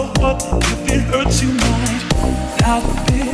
so what if it hurts you mind? Now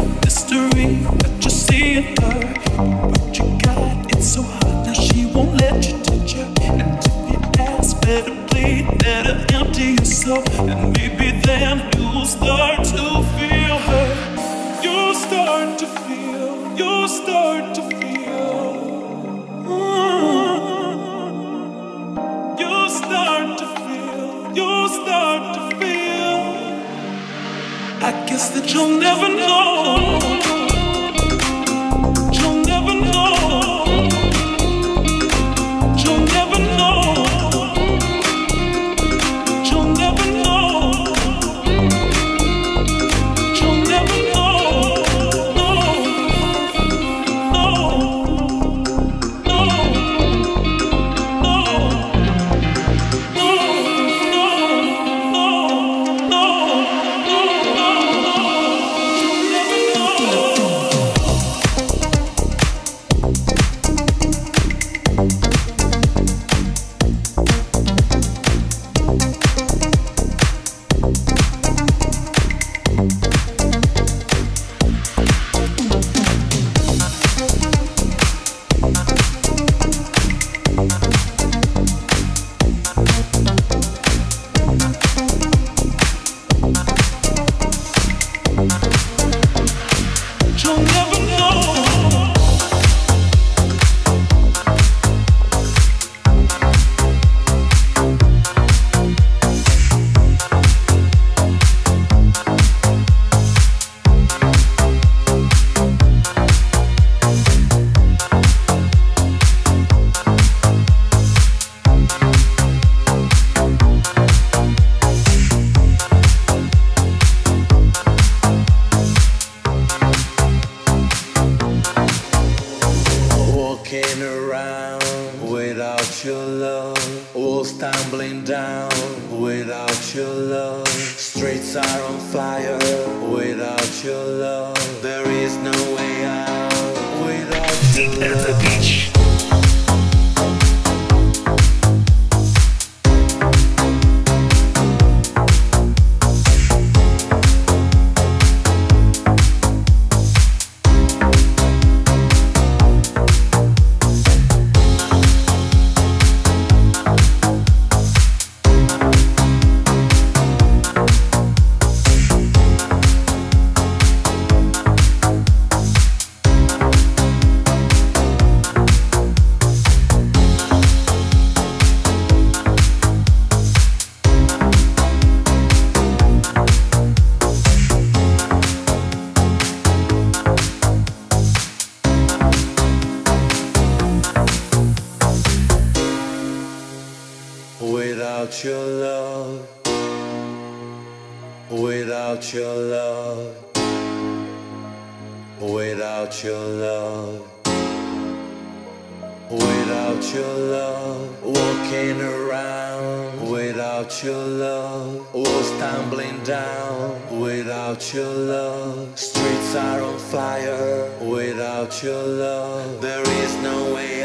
are on fire without your love. There is no way.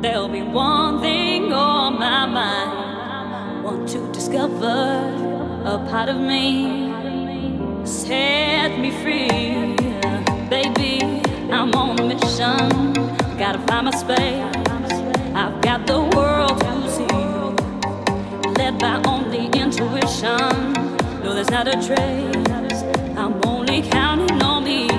There'll be one thing on my mind. Want to discover a part of me. Set me free, baby. I'm on a mission. Gotta find my space. I've got the world to see. Led by only intuition. No, there's not a trace. I'm only counting on me.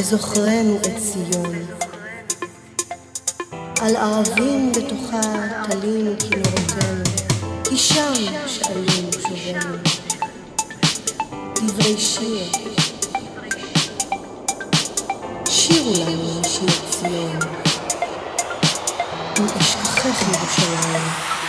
וזוכרנו את ציון. על ערבים בתוכה תלינו כינורותינו, כי שם שאלינו שובנו. דברי שיר, שירו לנו משיר ציון, אם אשכחך ירושלים.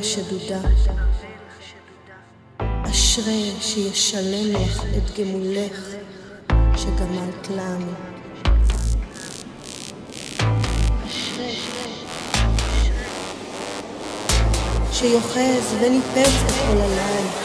השדודה. אשרי שישלם לך את גמולך שגמלת לנו. שיוחז וניפץ את עוללייך